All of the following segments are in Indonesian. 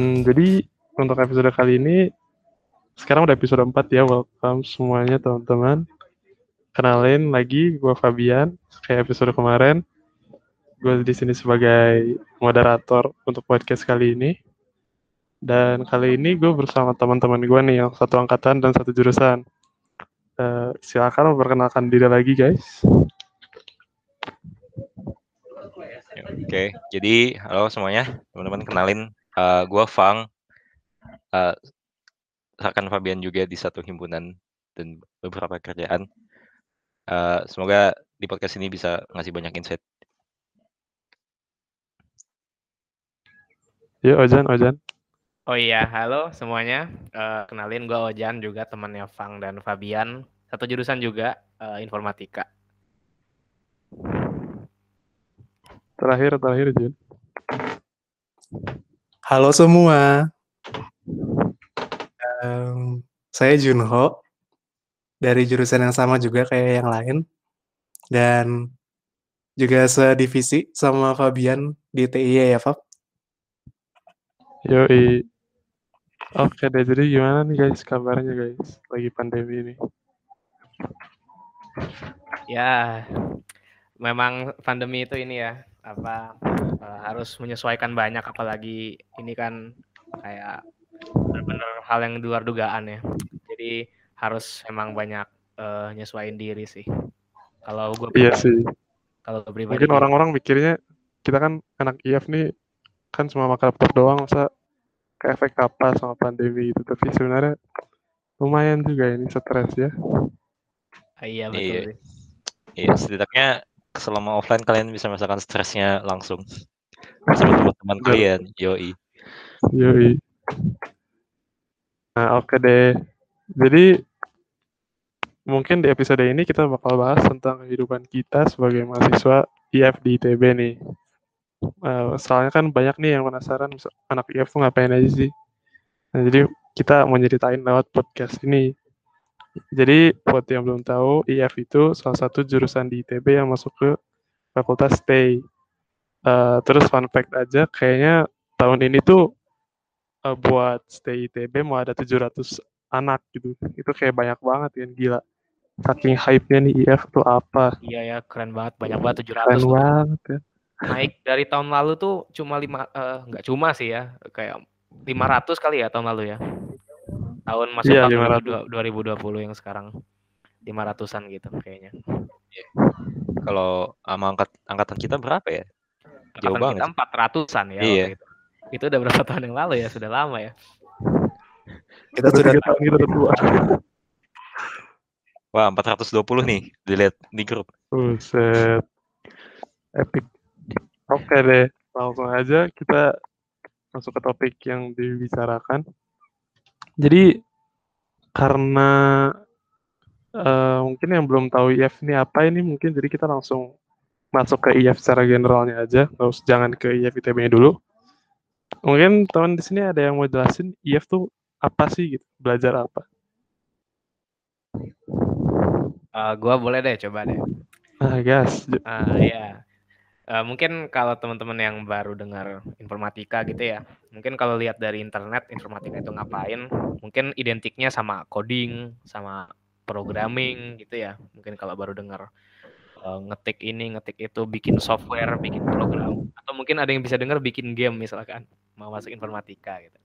Hmm, jadi untuk episode kali ini sekarang udah episode 4 ya. Welcome semuanya teman-teman. Kenalin lagi gue Fabian kayak episode kemarin. Gue di sini sebagai moderator untuk podcast kali ini. Dan kali ini gue bersama teman-teman gue nih yang satu angkatan dan satu jurusan. Uh, silakan memperkenalkan diri lagi guys. Oke, jadi halo semuanya, teman-teman kenalin, uh, gua Fang, uh, akan Fabian juga di satu himpunan dan beberapa kerjaan. Uh, semoga di podcast ini bisa ngasih banyak insight. Yuk Ojan, Ojan. Oh iya, halo semuanya. Uh, kenalin gue Ojan juga temannya Fang dan Fabian. Satu jurusan juga, uh, informatika. Terakhir, terakhir Jun. Halo semua. Um, saya Junho dari jurusan yang sama juga kayak yang lain dan juga sedivisi sama Fabian di TIA ya Fab. Yoi. Oke deh, jadi gimana nih guys kabarnya guys lagi pandemi ini? Ya, memang pandemi itu ini ya apa uh, harus menyesuaikan banyak apalagi ini kan kayak benar-benar hal yang di luar dugaan ya. Jadi harus emang banyak uh, nyesuaiin diri sih. Kalau gue Iya sih. Kalau pribadi Mungkin orang-orang mikirnya kita kan anak IF nih kan cuma makan laptop doang masa ke efek apa sama pandemi itu tapi sebenarnya lumayan juga ini stres ya. Ah, iya betul. Iya. Iya, setidaknya selama offline kalian bisa merasakan stresnya langsung sama teman-teman kalian. Yoi. Yoi. Nah, oke deh. Jadi mungkin di episode ini kita bakal bahas tentang kehidupan kita sebagai mahasiswa IF di ITB nih. Uh, soalnya kan banyak nih yang penasaran anak IF tuh ngapain aja sih. Nah, jadi kita mau nyeritain lewat podcast ini. Jadi buat yang belum tahu, IF itu salah satu jurusan di ITB yang masuk ke Fakultas STAY. Uh, terus fun fact aja, kayaknya tahun ini tuh uh, buat STAY ITB mau ada 700 anak gitu. Itu kayak banyak banget kan, gila. Saking hype-nya nih IF tuh apa. Iya ya, keren banget. Banyak banget 700. Keren banget ya. Naik dari tahun lalu tuh cuma lima, uh, nggak cuma sih ya, kayak 500 kali ya tahun lalu ya tahun masuk Iya, tahun 2020 yang sekarang 500-an gitu kayaknya. Kalau sama angkat angkatan kita berapa ya? Jauh Angkatan banget. kita 400-an ya Iya. itu. Itu udah berapa tahun yang lalu ya? Sudah lama ya. Kita Udah sudah tiga tahun kita udah tua. Wah, 420 nih dilihat di grup. Buset. Epic. Oke deh, langsung aja kita masuk ke topik yang dibicarakan. Jadi karena uh, mungkin yang belum tahu IF ini apa ini mungkin jadi kita langsung masuk ke IF secara generalnya aja, terus jangan ke IF ITB-nya dulu. Mungkin teman di sini ada yang mau jelasin IF tuh apa sih gitu, belajar apa? Uh, gua boleh deh coba deh. Ah, gas. Uh, ya. Uh, mungkin kalau teman-teman yang baru dengar informatika gitu ya, mungkin kalau lihat dari internet informatika itu ngapain, mungkin identiknya sama coding, sama programming gitu ya. Mungkin kalau baru dengar uh, ngetik ini, ngetik itu, bikin software, bikin program, atau mungkin ada yang bisa dengar bikin game misalkan mau masuk informatika gitu.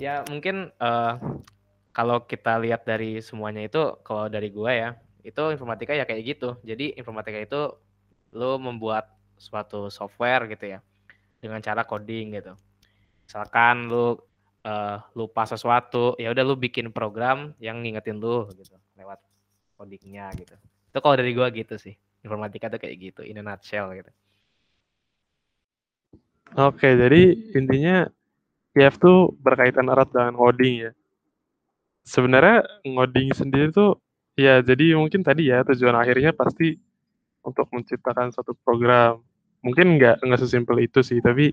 Ya mungkin uh, kalau kita lihat dari semuanya itu, kalau dari gua ya, itu informatika ya kayak gitu. Jadi informatika itu lu membuat suatu software gitu ya dengan cara coding gitu. Misalkan lu uh, lupa sesuatu, ya udah lu bikin program yang ngingetin lu gitu lewat codingnya gitu. Itu kalau dari gua gitu sih. Informatika tuh kayak gitu in a nutshell gitu. Oke, jadi intinya IF tuh berkaitan erat dengan coding ya. Sebenarnya ngoding sendiri tuh ya jadi mungkin tadi ya tujuan akhirnya pasti untuk menciptakan satu program. Mungkin nggak nggak sesimpel itu sih, tapi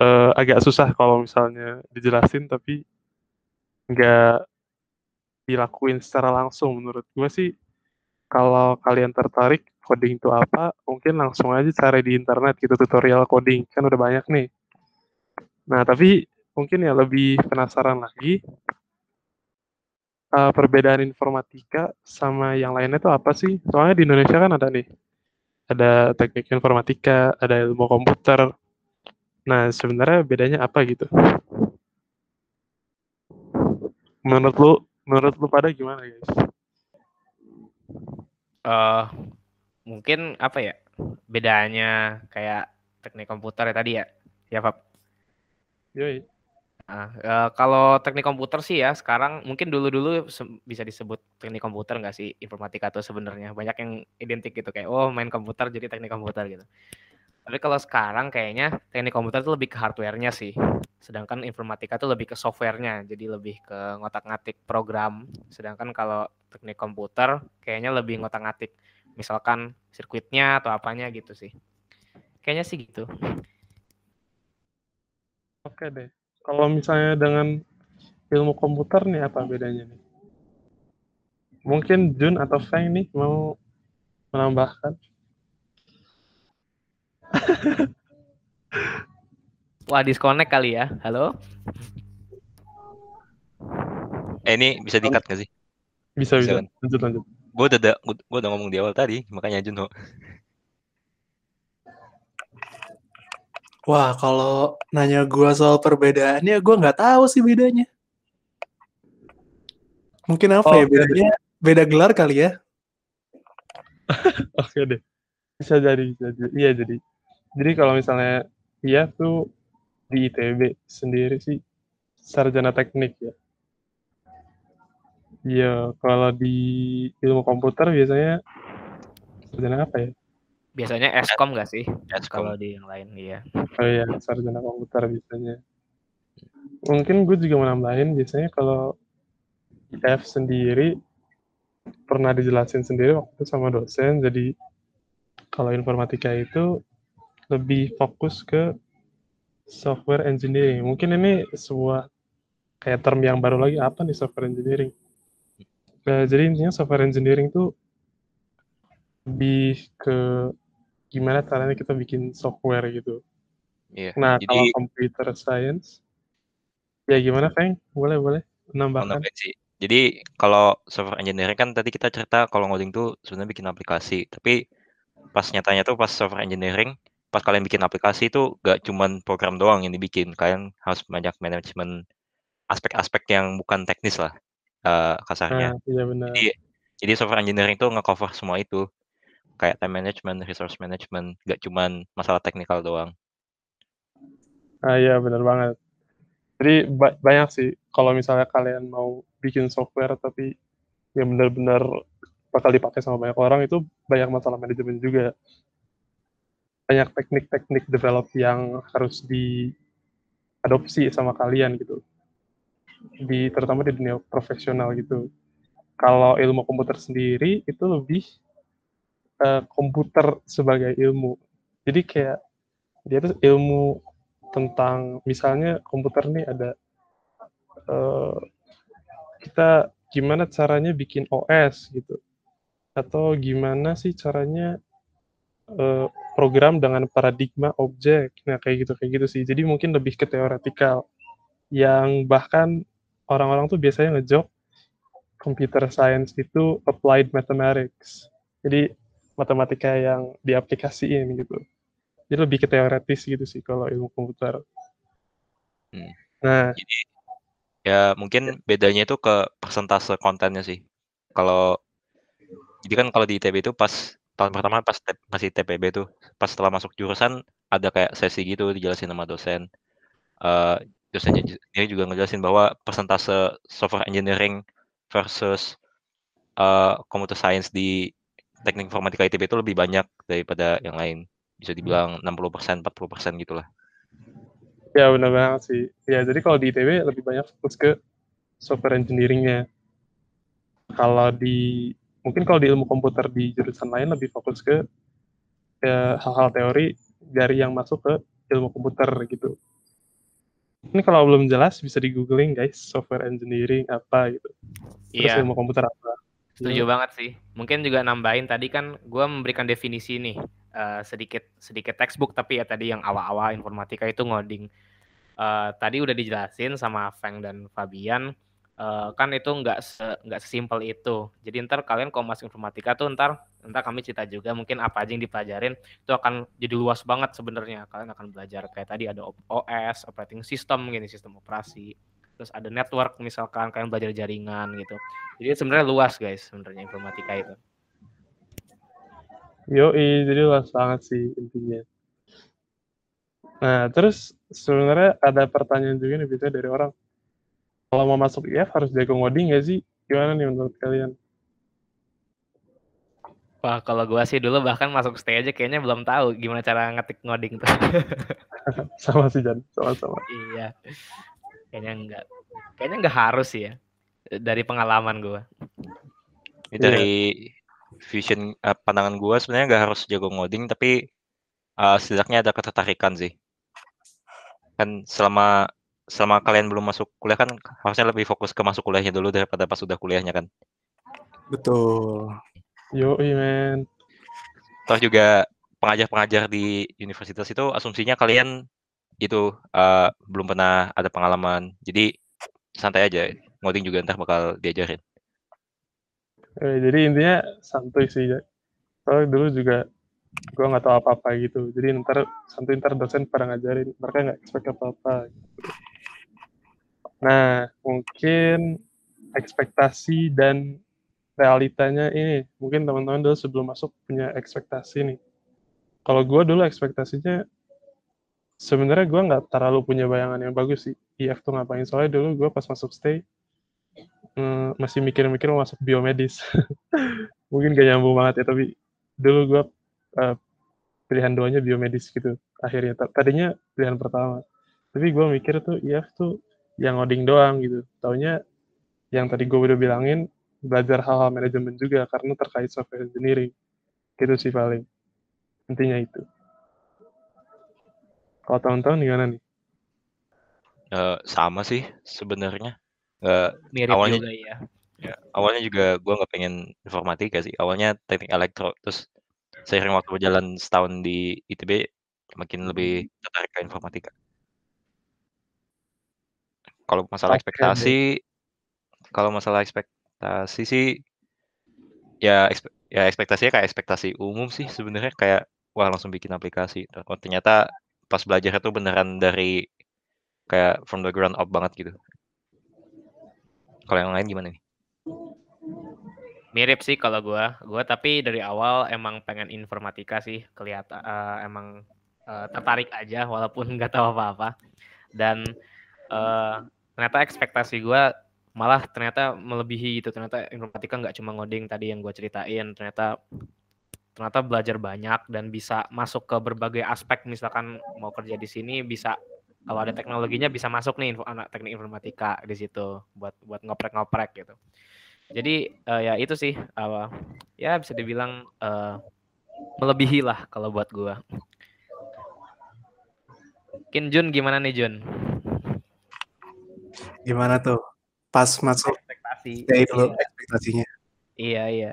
uh, agak susah kalau misalnya dijelasin tapi nggak dilakuin secara langsung. Menurut gue sih kalau kalian tertarik coding itu apa, mungkin langsung aja cari di internet gitu tutorial coding, kan udah banyak nih. Nah, tapi mungkin ya lebih penasaran lagi uh, perbedaan informatika sama yang lainnya itu apa sih? Soalnya di Indonesia kan ada nih, ada teknik informatika, ada ilmu komputer. Nah, sebenarnya bedanya apa gitu? Menurut lu, menurut lu pada gimana guys? Uh, mungkin apa ya bedanya kayak teknik komputer ya tadi ya, ya Pak? Yoi. Uh, kalau teknik komputer sih ya sekarang mungkin dulu-dulu bisa disebut teknik komputer nggak sih informatika tuh sebenarnya banyak yang identik gitu kayak oh main komputer jadi teknik komputer gitu. Tapi kalau sekarang kayaknya teknik komputer itu lebih ke hardware-nya sih. Sedangkan informatika itu lebih ke software-nya, jadi lebih ke ngotak-ngatik program. Sedangkan kalau teknik komputer kayaknya lebih ngotak-ngatik misalkan sirkuitnya atau apanya gitu sih. Kayaknya sih gitu. Oke deh. Kalau misalnya dengan ilmu komputer nih apa bedanya nih? Mungkin Jun atau Feng nih mau menambahkan? Wah, disconnect kali ya. Halo? Eh, ini bisa dikat nggak sih? Bisa, bisa. bisa. Lanjut, lanjut. Gue udah, gue udah ngomong di awal tadi, makanya Junho. Wah, kalau nanya gue soal perbedaannya, gue nggak tahu sih bedanya. Mungkin apa oh, ya bedanya? Beda gelar kali ya? Oke deh. Bisa jadi, bisa jadi. Iya jadi. Jadi kalau misalnya iya tuh di ITB sendiri sih sarjana teknik ya. Iya, kalau di ilmu komputer biasanya sarjana apa ya? Biasanya Eskom gak sih? Eskom. Kalau di yang lain, iya. Oh iya, sarjana komputer biasanya. Mungkin gue juga menambahin, biasanya kalau IF sendiri pernah dijelasin sendiri waktu sama dosen, jadi kalau informatika itu lebih fokus ke software engineering. Mungkin ini sebuah kayak term yang baru lagi, apa nih software engineering? Nah, jadi intinya software engineering itu lebih ke gimana caranya kita bikin software gitu. Iya. Nah, jadi, kalau computer science, ya gimana, Feng? Boleh, boleh menambahkan. sih. Jadi kalau software engineering kan tadi kita cerita kalau ngoding tuh sebenarnya bikin aplikasi, tapi pas nyatanya tuh pas software engineering, pas kalian bikin aplikasi itu gak cuman program doang yang dibikin, kalian harus banyak manajemen aspek-aspek yang bukan teknis lah uh, kasarnya. Nah, iya benar. Jadi, jadi software engineering tuh nge-cover semua itu kayak time management, resource management, gak cuman masalah teknikal doang. Ah iya benar banget. Jadi ba banyak sih kalau misalnya kalian mau bikin software tapi yang benar-benar bakal dipakai sama banyak orang itu banyak masalah manajemen juga. Banyak teknik-teknik develop yang harus diadopsi sama kalian gitu. Di terutama di dunia profesional gitu. Kalau ilmu komputer sendiri itu lebih uh, komputer sebagai ilmu. Jadi kayak dia tuh ilmu tentang misalnya komputer nih ada uh, kita gimana caranya bikin OS gitu. Atau gimana sih caranya uh, program dengan paradigma objek. Nah kayak gitu kayak gitu sih. Jadi mungkin lebih ke teoretikal. Yang bahkan orang-orang tuh biasanya ngejok computer science itu applied mathematics. Jadi matematika yang diaplikasiin gitu. Jadi lebih ke teoretis gitu sih kalau ilmu komputer. Hmm. Nah, Jadi, ya mungkin bedanya itu ke persentase kontennya sih. Kalau jadi kan kalau di ITB itu pas tahun pertama pas te, masih TPB tuh, pas setelah masuk jurusan ada kayak sesi gitu dijelasin sama dosen. Uh, dosennya dia juga ngejelasin bahwa persentase software engineering versus uh, computer science di teknik informatika ITB itu lebih banyak daripada yang lain. Bisa dibilang 60%, 40% gitulah. Ya benar banget sih. Ya jadi kalau di ITB lebih banyak fokus ke software engineering-nya. Kalau di mungkin kalau di ilmu komputer di jurusan lain lebih fokus ke ya, hal-hal teori dari yang masuk ke ilmu komputer gitu. Ini kalau belum jelas bisa di googling guys software engineering apa gitu. Terus yeah. ilmu komputer apa. Setuju banget sih. Mungkin juga nambahin tadi kan gue memberikan definisi nih uh, sedikit sedikit textbook tapi ya tadi yang awal-awal informatika itu ngoding. Uh, tadi udah dijelasin sama Feng dan Fabian uh, kan itu nggak se, nggak sesimpel itu. Jadi ntar kalian kalau masuk informatika tuh ntar ntar kami cerita juga mungkin apa aja yang dipelajarin itu akan jadi luas banget sebenarnya. Kalian akan belajar kayak tadi ada OS, operating system gini, sistem operasi terus ada network misalkan kalian belajar jaringan gitu. Jadi sebenarnya luas guys sebenarnya informatika itu. Yo jadi luas banget sih intinya. Nah terus sebenarnya ada pertanyaan juga nih bisa dari orang. Kalau mau masuk IF harus jago ngoding gak sih? Gimana nih menurut kalian? Wah, kalau gua sih dulu bahkan masuk stay aja kayaknya belum tahu gimana cara ngetik ngoding tuh. sama sih Jan, sama-sama. Iya kayaknya enggak kayaknya enggak harus sih ya dari pengalaman gue ini dari vision uh, pandangan gue sebenarnya nggak harus jago ngoding tapi uh, setidaknya ada ketertarikan sih. Kan selama selama kalian belum masuk kuliah kan harusnya lebih fokus ke masuk kuliahnya dulu daripada pas sudah kuliahnya kan. Betul. Yo men. Terus juga pengajar-pengajar di universitas itu asumsinya kalian itu uh, belum pernah ada pengalaman. Jadi santai aja, ngoding juga ntar bakal diajarin. Eh, jadi intinya santuy sih. Soalnya dulu juga gue nggak tahu apa-apa gitu. Jadi ntar santuy ntar dosen pada ngajarin. Mereka nggak expect apa-apa. Nah, mungkin ekspektasi dan realitanya ini. Mungkin teman-teman dulu sebelum masuk punya ekspektasi nih. Kalau gue dulu ekspektasinya sebenarnya gue nggak terlalu punya bayangan yang bagus sih IF tuh ngapain. Soalnya dulu gue pas masuk stay hmm, masih mikir-mikir masuk biomedis. Mungkin gak nyambung banget ya tapi dulu gue uh, pilihan doanya biomedis gitu akhirnya. Tadinya pilihan pertama tapi gue mikir tuh IF tuh yang ngoding doang gitu. Taunya yang tadi gue udah bilangin belajar hal-hal manajemen juga karena terkait software engineering. Gitu sih paling intinya itu kalau tahun-tahun gimana nih? Uh, sama sih sebenarnya. Uh, Mirip awalnya, juga ya. ya. Awalnya juga gue nggak pengen informatika sih. Awalnya teknik elektro, terus seiring waktu berjalan setahun di ITB makin lebih hmm. tertarik ke informatika. Kalau masalah okay, ekspektasi, kalau masalah ekspektasi sih, ya ekspe, ya ekspektasinya kayak ekspektasi umum sih sebenarnya kayak wah langsung bikin aplikasi. Oh, ternyata pas belajar itu beneran dari kayak from the ground up banget gitu. Kalau yang lain gimana nih? Mirip sih kalau gue, gue tapi dari awal emang pengen informatika sih, kelihatan uh, emang uh, tertarik aja walaupun nggak tahu apa-apa. Dan uh, ternyata ekspektasi gue malah ternyata melebihi gitu. Ternyata informatika nggak cuma ngoding tadi yang gue ceritain, ternyata ternyata belajar banyak dan bisa masuk ke berbagai aspek misalkan mau kerja di sini bisa kalau ada teknologinya bisa masuk nih info, anak teknik informatika di situ buat buat ngoprek-ngoprek gitu. Jadi uh, ya itu sih uh, ya bisa dibilang uh, melebihi lah kalau buat gua. Mungkin Jun gimana nih Jun? Gimana tuh? Pas masuk ekspektasi. Ya itu iya. ekspektasinya. Iya iya.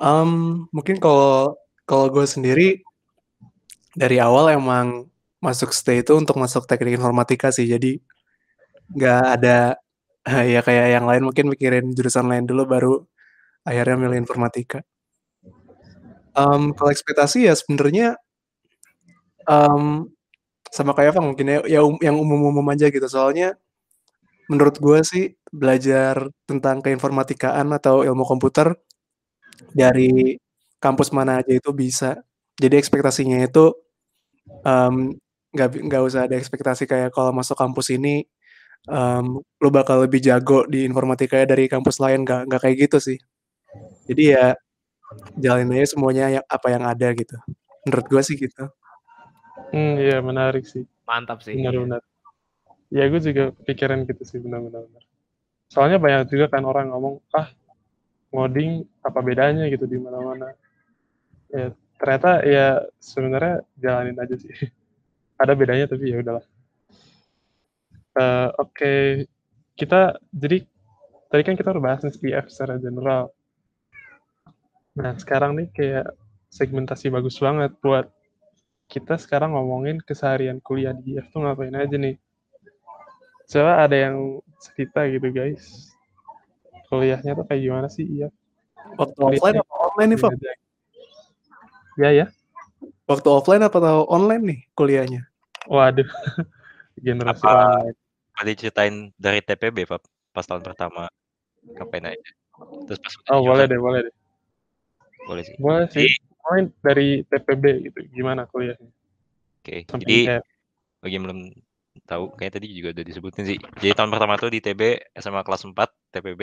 Um, mungkin kalau kalau gue sendiri dari awal emang masuk stay itu untuk masuk teknik informatika sih. Jadi nggak ada ya kayak yang lain mungkin mikirin jurusan lain dulu baru akhirnya milih informatika. Um, kalau ekspektasi ya sebenarnya um, sama kayak apa mungkin ya, ya um, yang umum-umum aja gitu. Soalnya menurut gue sih belajar tentang keinformatikaan atau ilmu komputer dari kampus mana aja itu bisa. Jadi ekspektasinya itu nggak um, nggak usah ada ekspektasi kayak kalau masuk kampus ini um, lo bakal lebih jago di informatika dari kampus lain nggak nggak kayak gitu sih. Jadi ya jalanin aja semuanya yang apa yang ada gitu. Menurut gue sih gitu. Hmm, iya menarik sih. Mantap sih. Benar-benar. Ya gue juga pikiran gitu sih benar-benar. Soalnya banyak juga kan orang ngomong, ah ngoding apa bedanya gitu di mana-mana ya ternyata ya sebenarnya jalanin aja sih ada bedanya tapi ya udahlah uh, oke okay. kita jadi tadi kan kita udah bahas IF secara general. Nah, sekarang nih kayak segmentasi bagus banget buat kita sekarang ngomongin keseharian kuliah di IF tuh ngapain aja nih. Coba ada yang cerita gitu guys. Kuliahnya tuh kayak gimana sih IF? Waktu offline apa online nih, Fab? Ya ya. Waktu offline apa atau online nih kuliahnya? Waduh. Generasi Apa- online. Tadi ceritain dari TPB, Pak, pas tahun pertama ngapain aja. Terus pas Oh, boleh deh, boleh deh. boleh sih. Boleh sih. Main dari TPB gitu. Gimana kuliahnya? Oke, Sampai jadi kayak bagi yang belum tahu, kayak tadi juga udah disebutin sih. Jadi tahun pertama tuh di TB SMA kelas 4 TPB.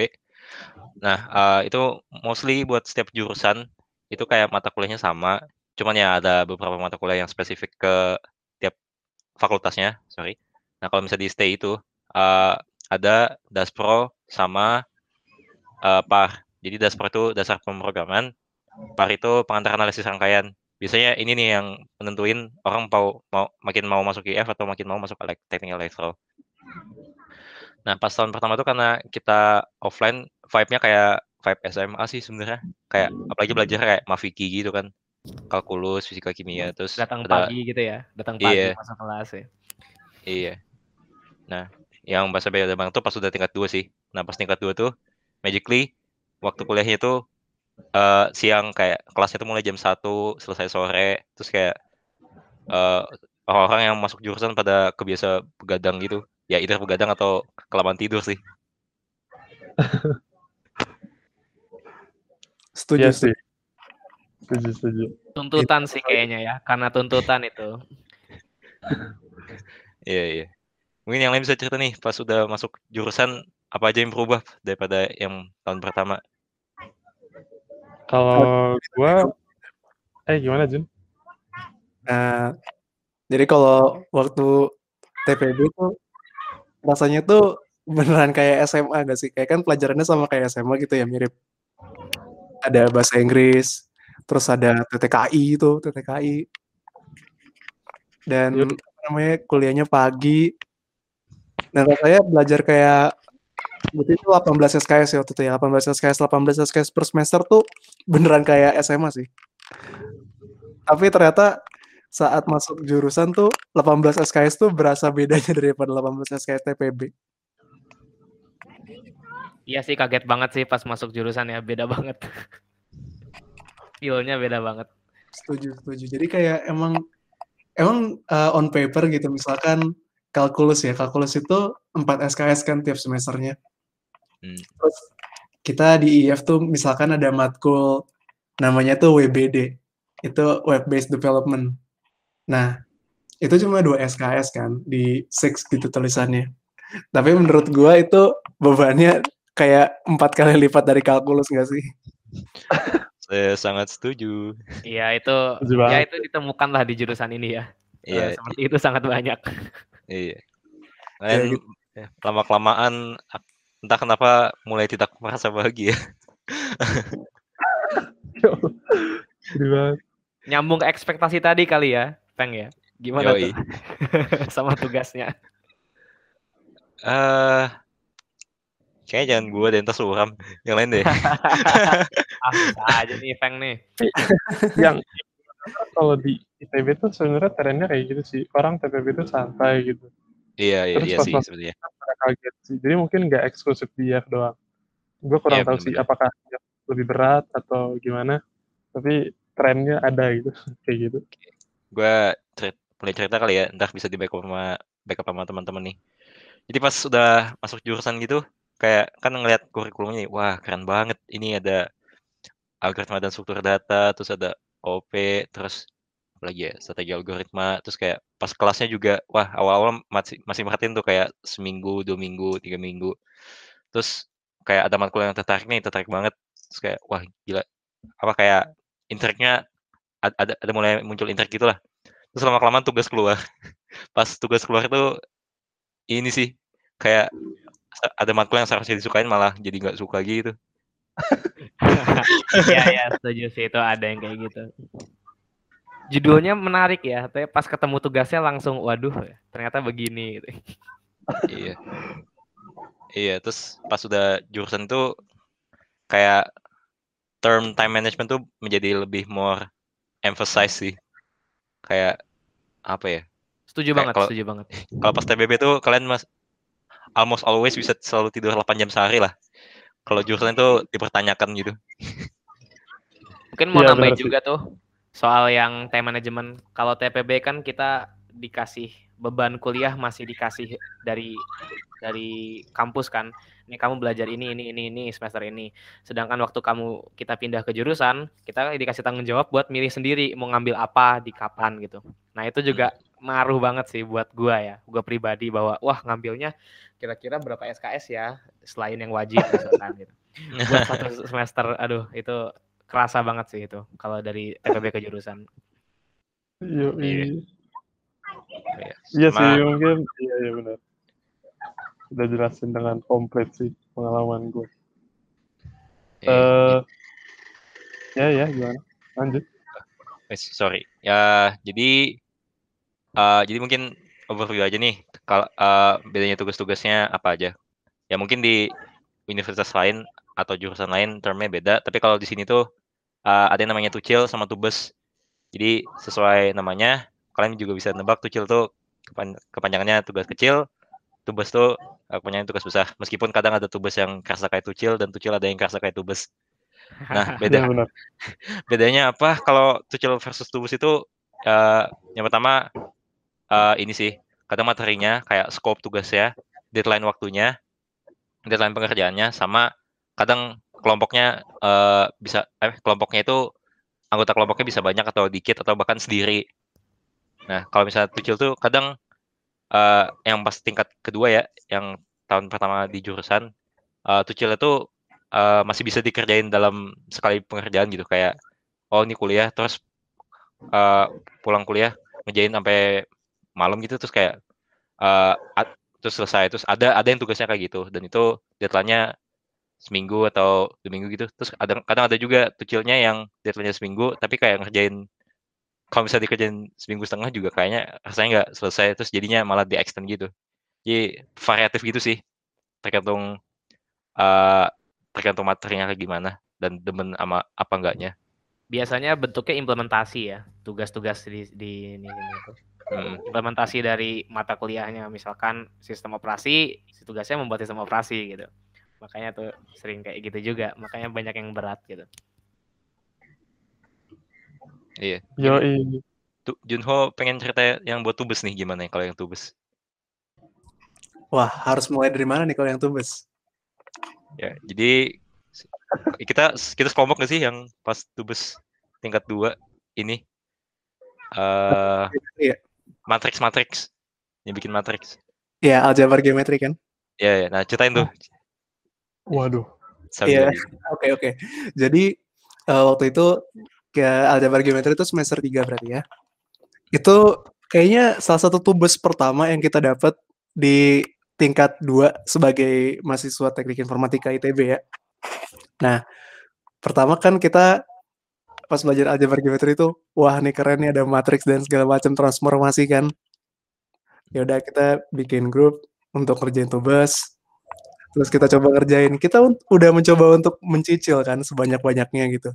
Nah, eh, itu mostly buat setiap jurusan itu kayak mata kuliahnya sama, cuman ya ada beberapa mata kuliah yang spesifik ke tiap fakultasnya, sorry. Nah, kalau misalnya di stay itu eh, ada Daspro sama eh, PAR. Jadi Daspro itu dasar pemrograman, PAR itu pengantar analisis rangkaian. Biasanya ini nih yang menentuin orang mau, mau makin mau masuk IF atau makin mau masuk teknik elektro. Nah, pas tahun pertama tuh karena kita offline, vibe-nya kayak vibe SMA sih sebenarnya. Kayak apalagi belajar kayak Mafiki gitu kan. Kalkulus, fisika kimia, terus Datang ada pagi gitu ya, datang pagi Iya. masuk kelas ya. Iya. Nah, yang bahasa beda banget tuh pas udah tingkat 2 sih. Nah, pas tingkat 2 tuh magically waktu kuliahnya tuh eh, siang kayak kelasnya tuh mulai jam 1 selesai sore terus kayak eh, orang-orang yang masuk jurusan pada kebiasa begadang gitu. Ya either begadang atau kelamaan tidur sih. Setuju, setuju. sih. Setuju, setuju. Tuntutan sih kayaknya ya, karena tuntutan itu. Iya, iya. Mungkin yang lain bisa cerita nih pas udah masuk jurusan apa aja yang berubah daripada yang tahun pertama. Kalau gua eh gimana Jun? Nah, jadi kalau waktu TPB tuh rasanya tuh beneran kayak SMA gak sih? Kayak kan pelajarannya sama kayak SMA gitu ya, mirip. Ada bahasa Inggris, terus ada TTKI itu, TTKI. Dan apa namanya kuliahnya pagi. Dan rasanya belajar kayak berarti itu 18 SKS ya waktu itu ya. 18 SKS 18 SKS per semester tuh beneran kayak SMA sih. Tapi ternyata saat masuk jurusan tuh 18 SKS tuh berasa bedanya daripada 18 SKS TPB Iya sih kaget banget sih pas masuk jurusan ya, beda banget. Feel-nya beda banget. setuju setuju. Jadi kayak emang emang uh, on paper gitu misalkan kalkulus ya. Kalkulus itu 4 SKS kan tiap semesternya Hmm. terus kita di IF tuh misalkan ada matkul namanya tuh WBD itu web based development nah itu cuma dua SKS kan di six gitu tulisannya tapi menurut gua itu bebannya kayak empat kali lipat dari kalkulus gak sih Saya sangat setuju. Iya itu, ya itu ditemukan lah di jurusan ini ya. Eh, Iya, seperti itu sangat banyak. iya. Ya, Kalian ya, lama-kelamaan entah kenapa mulai tidak merasa bahagia. Nyambung ke ekspektasi tadi kali ya, Peng ya. Gimana Yoi. tuh sama tugasnya? Eh kayaknya jangan gua deh, entar suram. Yang lain deh. Ah, aja nih Peng nih. Yang kalau di ITB tuh sebenarnya trennya kayak gitu sih. Orang TPB itu santai gitu. iya, iya, Terus iya pas sih sebenarnya. Pada kaget sih. Jadi mungkin nggak eksklusif di IF doang. Gue kurang Iya, tahu sih bener-bener. apakah IF lebih berat atau gimana. Tapi trennya ada gitu. kayak gitu. Gua cerit- mulai cerita kali ya, ntar bisa di backup sama backup sama teman-teman nih. Jadi pas sudah masuk jurusan gitu, kayak kan ngelihat kurikulumnya, wah keren banget. Ini ada algoritma dan struktur data, terus ada OP, terus apalagi ya strategi algoritma, terus kayak pas kelasnya juga, wah awal-awal masih masih merhatiin tuh kayak seminggu, dua minggu, tiga minggu. Terus kayak ada matkul yang tertarik nih, tertarik banget. Terus kayak wah gila, apa kayak ad- ada ada mulai muncul intrik gitu lah. Terus lama kelamaan tugas keluar. Pas tugas keluar itu ini sih kayak ada matkul yang seharusnya disukain malah jadi nggak suka gitu. Iya ya, setuju sih itu ada yang kayak gitu. Judulnya menarik ya, tapi pas ketemu tugasnya langsung waduh ternyata begini gitu. Iya. Iya, terus pas sudah jurusan itu kayak term time management tuh menjadi lebih more emphasize sih. Kayak apa ya? Setuju Kayak banget, kalau setuju banget. kalau pas TBB tuh kalian mas almost always bisa selalu tidur 8 jam sehari lah. Kalau jurusan itu dipertanyakan gitu. Mungkin mau Iya, nambahin juga tuh soal yang time management. Kalau TPB kan kita dikasih beban kuliah masih dikasih dari dari kampus kan. Ini kamu belajar ini ini ini ini semester ini. Sedangkan waktu kamu kita pindah ke jurusan, kita dikasih tanggung jawab buat milih sendiri mau ngambil apa di kapan gitu. Nah, itu juga ngaruh banget sih buat gua ya. Gua pribadi bahwa wah ngambilnya kira-kira berapa SKS ya selain yang wajib misalkan gitu. Buat satu semester aduh itu kerasa banget sih itu kalau dari TPB ke jurusan. Iya, Iya. iya. Iya. Iya sih, mungkin iya iya benar. Udah jelasin dengan komplit sih pengalaman gue. Iya, Eh ya ya gimana? Lanjut. Eh, sorry. Ya, jadi eh jadi mungkin overview aja nih. Kalau eh, bedanya tugas-tugasnya apa aja? Ya mungkin di universitas lain atau jurusan lain termnya beda, tapi kalau di sini tuh eh, ada yang namanya tucil sama tubes. Jadi sesuai namanya, kalian juga bisa nebak tucil tuh kepan- kepanjangannya tugas kecil, tubes tuh kepanjangannya tugas besar. Meskipun kadang ada tubes yang kerasa kayak tucil dan tucil ada yang kerasa kayak tubes. Nah, beda benar. bedanya apa kalau tucil versus tubus itu eh, yang pertama eh, ini sih kadang materinya kayak scope tugasnya deadline waktunya deadline pengerjaannya sama kadang kelompoknya eh, bisa eh kelompoknya itu anggota kelompoknya bisa banyak atau dikit atau bahkan sendiri. Nah kalau misalnya tucil tuh kadang eh, yang pas tingkat kedua ya yang tahun pertama di jurusan eh, tucil itu eh, masih bisa dikerjain dalam sekali pengerjaan gitu. Kayak oh ini kuliah terus eh, pulang kuliah ngejain sampai malam gitu terus kayak ad- terus selesai terus ada ada yang tugasnya kayak gitu. Dan itu deadline-nya seminggu atau dua minggu gitu terus ada kadang ada juga tucilnya yang deadline-nya seminggu tapi kayak ngerjain kalau bisa dikerjain seminggu setengah juga kayaknya rasanya nggak selesai terus jadinya malah di extend gitu jadi variatif gitu sih tergantung eh tergantung materinya kayak gimana dan demen sama apa enggaknya Biasanya bentuknya implementasi ya, tugas-tugas di di ini, ini itu. Mm. Implementasi dari mata kuliahnya misalkan sistem operasi, si tugasnya membuat sistem operasi gitu. Makanya tuh sering kayak gitu juga, makanya banyak yang berat gitu. iya Yo Tu- Junho pengen cerita yang buat tubes nih gimana ya kalau yang tubes Wah, harus mulai dari mana nih kalau yang tubes? ya jadi kita kita sekelompok nggak sih yang pas tubes tingkat dua ini eh Iya. matrix matrix yang bikin matrix Ya, aljabar geometri kan? ya, ya. nah ceritain tuh Waduh. Iya. Oke, oke. Jadi eh, waktu itu ke aljabar geometri itu semester 3 berarti ya. Itu kayaknya salah satu tugas pertama yang kita dapat di tingkat 2 sebagai mahasiswa teknik informatika ITB ya. Nah, pertama kan kita pas belajar aljabar geometri itu, wah nih keren nih ada matriks dan segala macam transformasi kan. Ya udah kita bikin grup untuk kerjain tugas. Terus kita coba ngerjain. Kita udah mencoba untuk mencicil kan sebanyak-banyaknya gitu.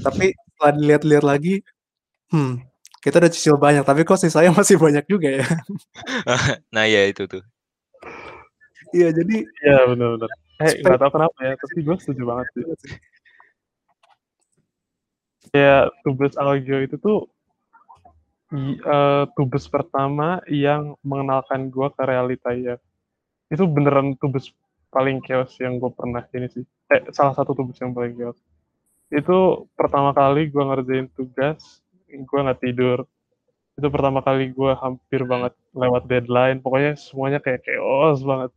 Tapi setelah dilihat-lihat lagi, hmm, kita udah cicil banyak, tapi kok sisanya masih banyak juga ya. nah ya itu tuh Iya, jadi Iya benar-benar. Eh nggak tahu kenapa ya, tapi gue setuju banget sih. Kayak tugas algeo itu tuh i- eh, tugas pertama yang mengenalkan gue ke realita ya. Itu beneran tugas paling chaos yang gue pernah ini sih. Eh, salah satu tugas yang paling chaos. Itu pertama kali gue ngerjain tugas, gue nggak tidur. Itu pertama kali gue hampir banget lewat deadline. Pokoknya semuanya kayak chaos banget.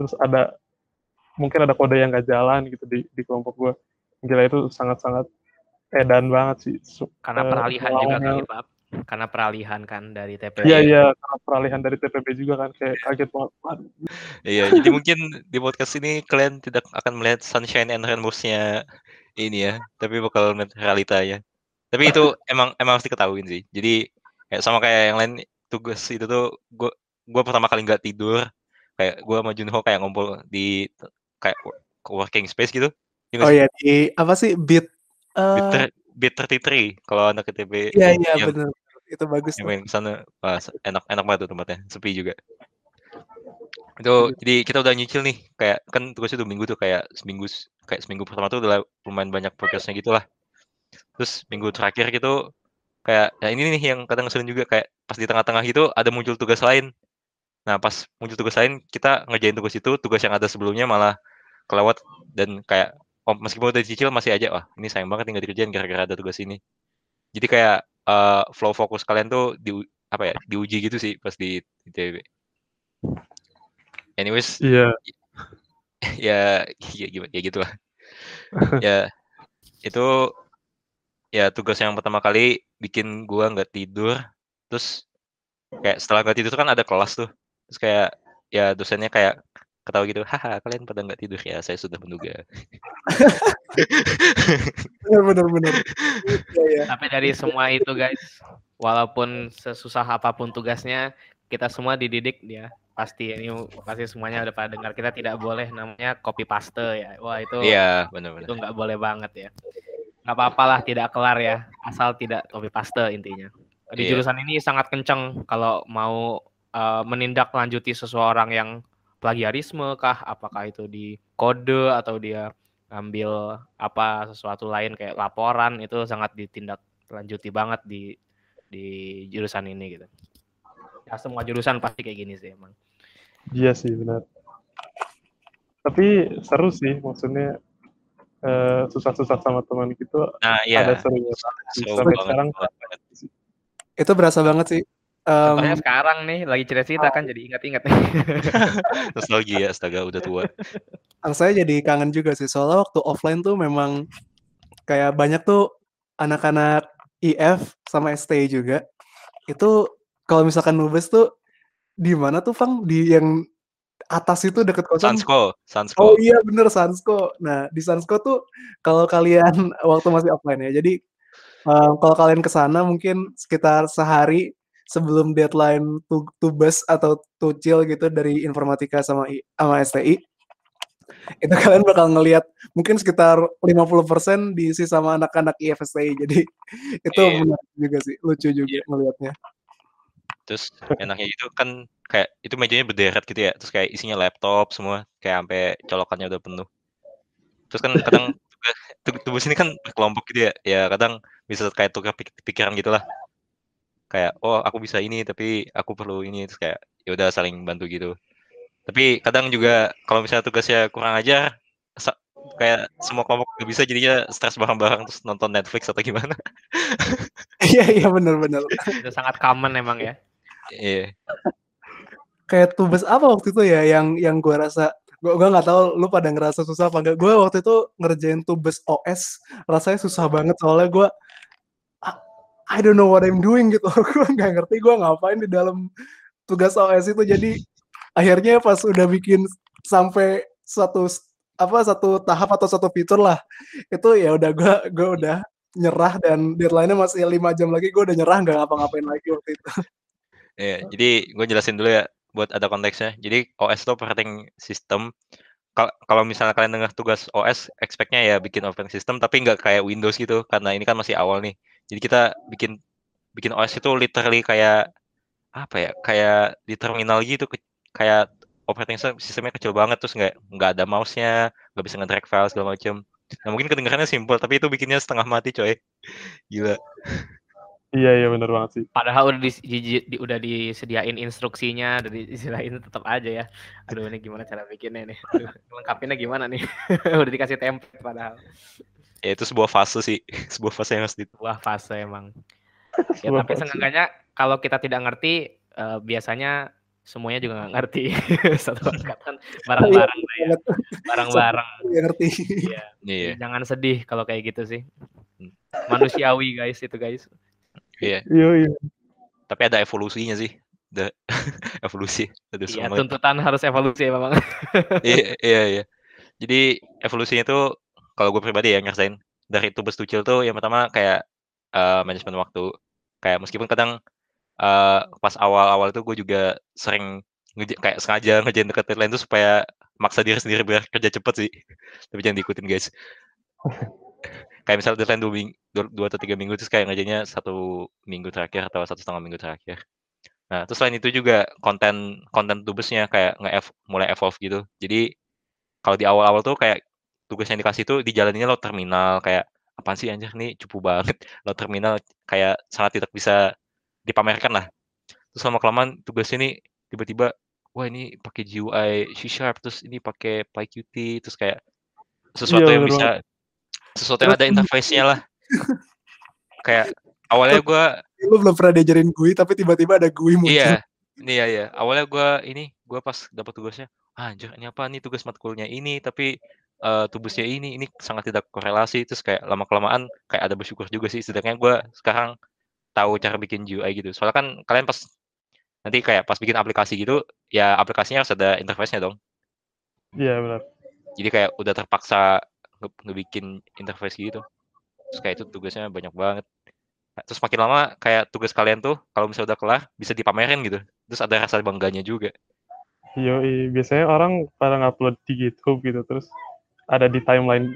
Terus ada mungkin ada kode yang nggak jalan gitu di di kelompok gue. Gila itu sangat-sangat edan banget sih. Karena eh, peralihan juga pengalaman kali, Pak. Karena peralihan kan dari TPB. Iya iya karena peralihan dari TPB juga kan kayak kaget banget. Iya jadi mungkin di podcast ini kalian tidak akan melihat sunshine and rainbows-nya ini ya tapi bakal melihat realitanya tapi itu emang emang harus diketahuin sih jadi kayak sama kayak yang lain tugas itu tuh gue gue pertama kali nggak tidur kayak gue sama Junho kayak ngumpul di kayak working space gitu. Ya nggak Oh sih? ya di apa sih beat Beat, ter- Beat 33 kalau anak ITB iya iya bener itu bagus tuh. main ke sana wah, enak enak banget tuh tempatnya sepi juga. Itu jadi kita udah nyicil nih kayak kan tugasnya dua minggu tuh kayak seminggu kayak seminggu pertama tuh udah lumayan banyak progresnya gitu lah. Terus minggu terakhir gitu kayak ya ini nih yang kadang ngeselin juga kayak pas di tengah-tengah gitu ada muncul tugas lain. Nah pas muncul tugas lain kita ngerjain tugas itu tugas yang ada sebelumnya malah kelewat dan kayak oh, meskipun udah dicicil masih aja wah ini sayang banget nih nggak dikerjain gara-gara ada tugas ini jadi kayak eh, flow fokus kalian tuh di apa ya diuji gitu sih pas di ITB anyways Iya. ya ya gimana ya gitu lah ya itu ya tugas yang pertama kali bikin gua nggak tidur terus kayak setelah nggak tidur tuh kan ada kelas tuh. Terus kayak ya dosennya kayak ketawa gitu haha kalian pada nggak tidur ya saya sudah menduga Bener bener bener. Iya iya. Tapi dari semua itu guys, walaupun sesusah apa pun tugasnya, kita semua dididik dia pasti ini pasti semuanya udah pada dengar kita tidak boleh namanya copy paste ya. Wah itu iya benar-benar itu nggak boleh banget ya. Nggak apa-apa lah tidak kelar ya, asal tidak copy paste intinya. Di Iya. jurusan ini sangat kenceng kalau mau eh, menindaklanjuti seseorang yang plagiarisme kah, apakah itu di kode atau dia ambil apa sesuatu lain kayak laporan itu sangat ditindaklanjuti banget di di jurusan ini gitu. Ya semua jurusan pasti kayak gini sih emang. Iya sih benar. Tapi seru sih maksudnya eh, susah-susah sama teman gitu nah ada iya serunya. seru Sampai banget, sekarang banget. Itu berasa banget sih. Contohnya sekarang nih lagi cerita-cerita kan jadi ingat-ingat. Nih. nostalgia astaga udah tua. Ang saya jadi kangen juga sih soalnya waktu offline tuh memang kayak banyak tuh anak-anak IF sama ST juga. Itu kalau misalkan nubes tuh di mana tuh Fang? Di yang atas itu deket kosan? Sansko Sansko. Oh iya bener Sansko. Nah di Sansko tuh kalau kalian waktu masih offline ya, jadi em, kalau kalian ke sana mungkin sekitar sehari sebelum deadline tu- tubes atau tucil gitu dari informatika sama I- sama STI, itu kalian bakal ngelihat mungkin sekitar 50% diisi sama anak-anak IFSTI. Jadi itu Iya. menarik juga sih, lucu juga ngelihatnya. terus enaknya itu kan kayak itu mejanya berderet gitu ya terus kayak isinya laptop semua kayak sampai colokannya udah penuh terus kan kadang tugas tu- tugas ini kan berkelompok gitu ya ya kadang bisa kayak tukar pik- pikiran gitu lah kayak oh aku bisa ini tapi aku perlu ini terus kayak ya udah saling bantu gitu tapi kadang juga kalau misalnya tugasnya kurang aja kayak semua kelompok gak bisa jadinya stres bareng-bareng terus nonton Netflix atau gimana Iya iya bener-bener. itu sangat common emang ya. iya kayak tubes apa waktu itu ya yang yang gua rasa gua gua nggak tahu lu pada ngerasa susah apa enggak. Gua waktu itu ngerjain tubes OS rasanya susah banget soalnya gua "Ah, I don't know what I'm doing gitu. gua nggak ngerti gua ngapain di dalam tugas OS itu. Jadi akhirnya pas udah bikin sampai satu apa satu tahap atau satu fitur lah itu ya udah gua gua udah nyerah dan deadline-nya masih lima jam lagi gua udah nyerah nggak ngapa-ngapain lagi waktu itu. Iya, jadi gue jelasin dulu ya buat ada konteksnya. Jadi OS itu operating system. Kal- Kalau misalnya kalian dengar tugas OS, expect-nya ya bikin operating system, tapi nggak kayak Windows gitu, karena ini kan masih awal nih. Jadi kita bikin bikin OS itu literally kayak apa ya? Kayak di terminal gitu, ke- kayak operating system sistemnya kecil banget, terus nggak nggak ada mouse-nya, nggak bisa nge-drag file segala macam. Nah mungkin kedengarannya simple, tapi itu bikinnya setengah mati coy. Gila. Iya iya benar banget sih. Padahal udah dis- di, di- udah disediain instruksinya, udah disediain tetap aja ya. Aduh ini gimana cara bikinnya nih? Aduh, lengkapinnya gimana nih? udah dikasih template padahal. Ya itu sebuah fase sih, sebuah fase yang harus di Wah fase emang. Ya Sebuah tapi seenggaknya kalau kita tidak ngerti, eh, biasanya semuanya juga nggak ngerti. Satu angkatan bareng-bareng ya. Bareng-bareng. Ngerti. Iya. Iya. Jangan sedih kalau kayak gitu sih. Manusiawi guys itu guys. Iya. Iya iya. Tapi ada evolusinya sih. Ada evolusi. Ada Iya tuntutan harus evolusi memang. iya, iya, iya. Jadi evolusinya tuh kalau gue pribadi ya ngerasain dari tubes tucil tuh yang pertama kayak eh, manajemen waktu. Kayak meskipun kadang eh, pas awal-awal itu gue juga sering kayak sengaja ngejain deket deadline itu supaya maksa diri sendiri biar kerja cepet sih. Tapi jangan diikutin guys. kayak misalnya deadline dua, ming- dua, atau tiga minggu terus kayak ngerjainnya satu minggu terakhir atau satu setengah minggu terakhir. Nah, terus selain itu juga konten konten tugasnya kayak nge mulai evolve gitu. Jadi kalau di awal-awal tuh kayak tugas yang dikasih tuh dijalaninnya lo terminal kayak apaan sih anjir nih cupu banget lo terminal kayak sangat tidak bisa dipamerkan lah. Terus lama kelamaan tugas ini tiba-tiba wah ini pakai GUI C Sharp terus ini pakai PyQt terus kayak sesuatu Iya, yang bisa sesuatu yang ada interface-nya lah. kayak awalnya gua Lu belum pernah diajarin GUI tapi tiba-tiba ada GUI muncul. Iya, iya iya. Awalnya gua ini, gua pas dapat tugasnya, ah, anjir ini apa nih tugas matkulnya ini, tapi eh tugasnya ini, ini sangat tidak korelasi. Terus kayak lama kelamaan kayak ada bersyukur juga sih. Sedangkan gua sekarang tahu cara bikin GUI gitu. Soalnya kan kalian pas nanti kayak pas bikin aplikasi gitu, ya aplikasinya harus ada interface-nya dong. Iya benar. Jadi kayak udah terpaksa nge- ngebikin interface gitu. Terus kayak itu tugasnya banyak banget. Terus makin lama kayak tugas kalian tuh kalau misalnya udah kelar bisa dipamerin gitu. Terus ada rasa bangganya juga. Yoi, biasanya orang pada ngupload di GitHub gitu terus ada di timeline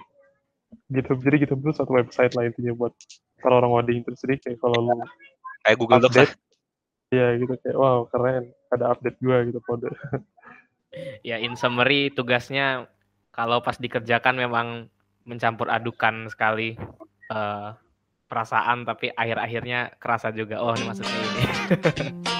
GitHub. Jadi GitHub itu satu website lah intinya buat kalau orang coding terus jadi kayak kalau lu Kayak Google Docs lah. update, ya gitu kayak wow keren ada update gua gitu kode. Ya in summary tugasnya kalau pas dikerjakan memang mencampur adukan sekali eh, perasaan tapi akhir-akhirnya kerasa juga oh ini maksudnya ini.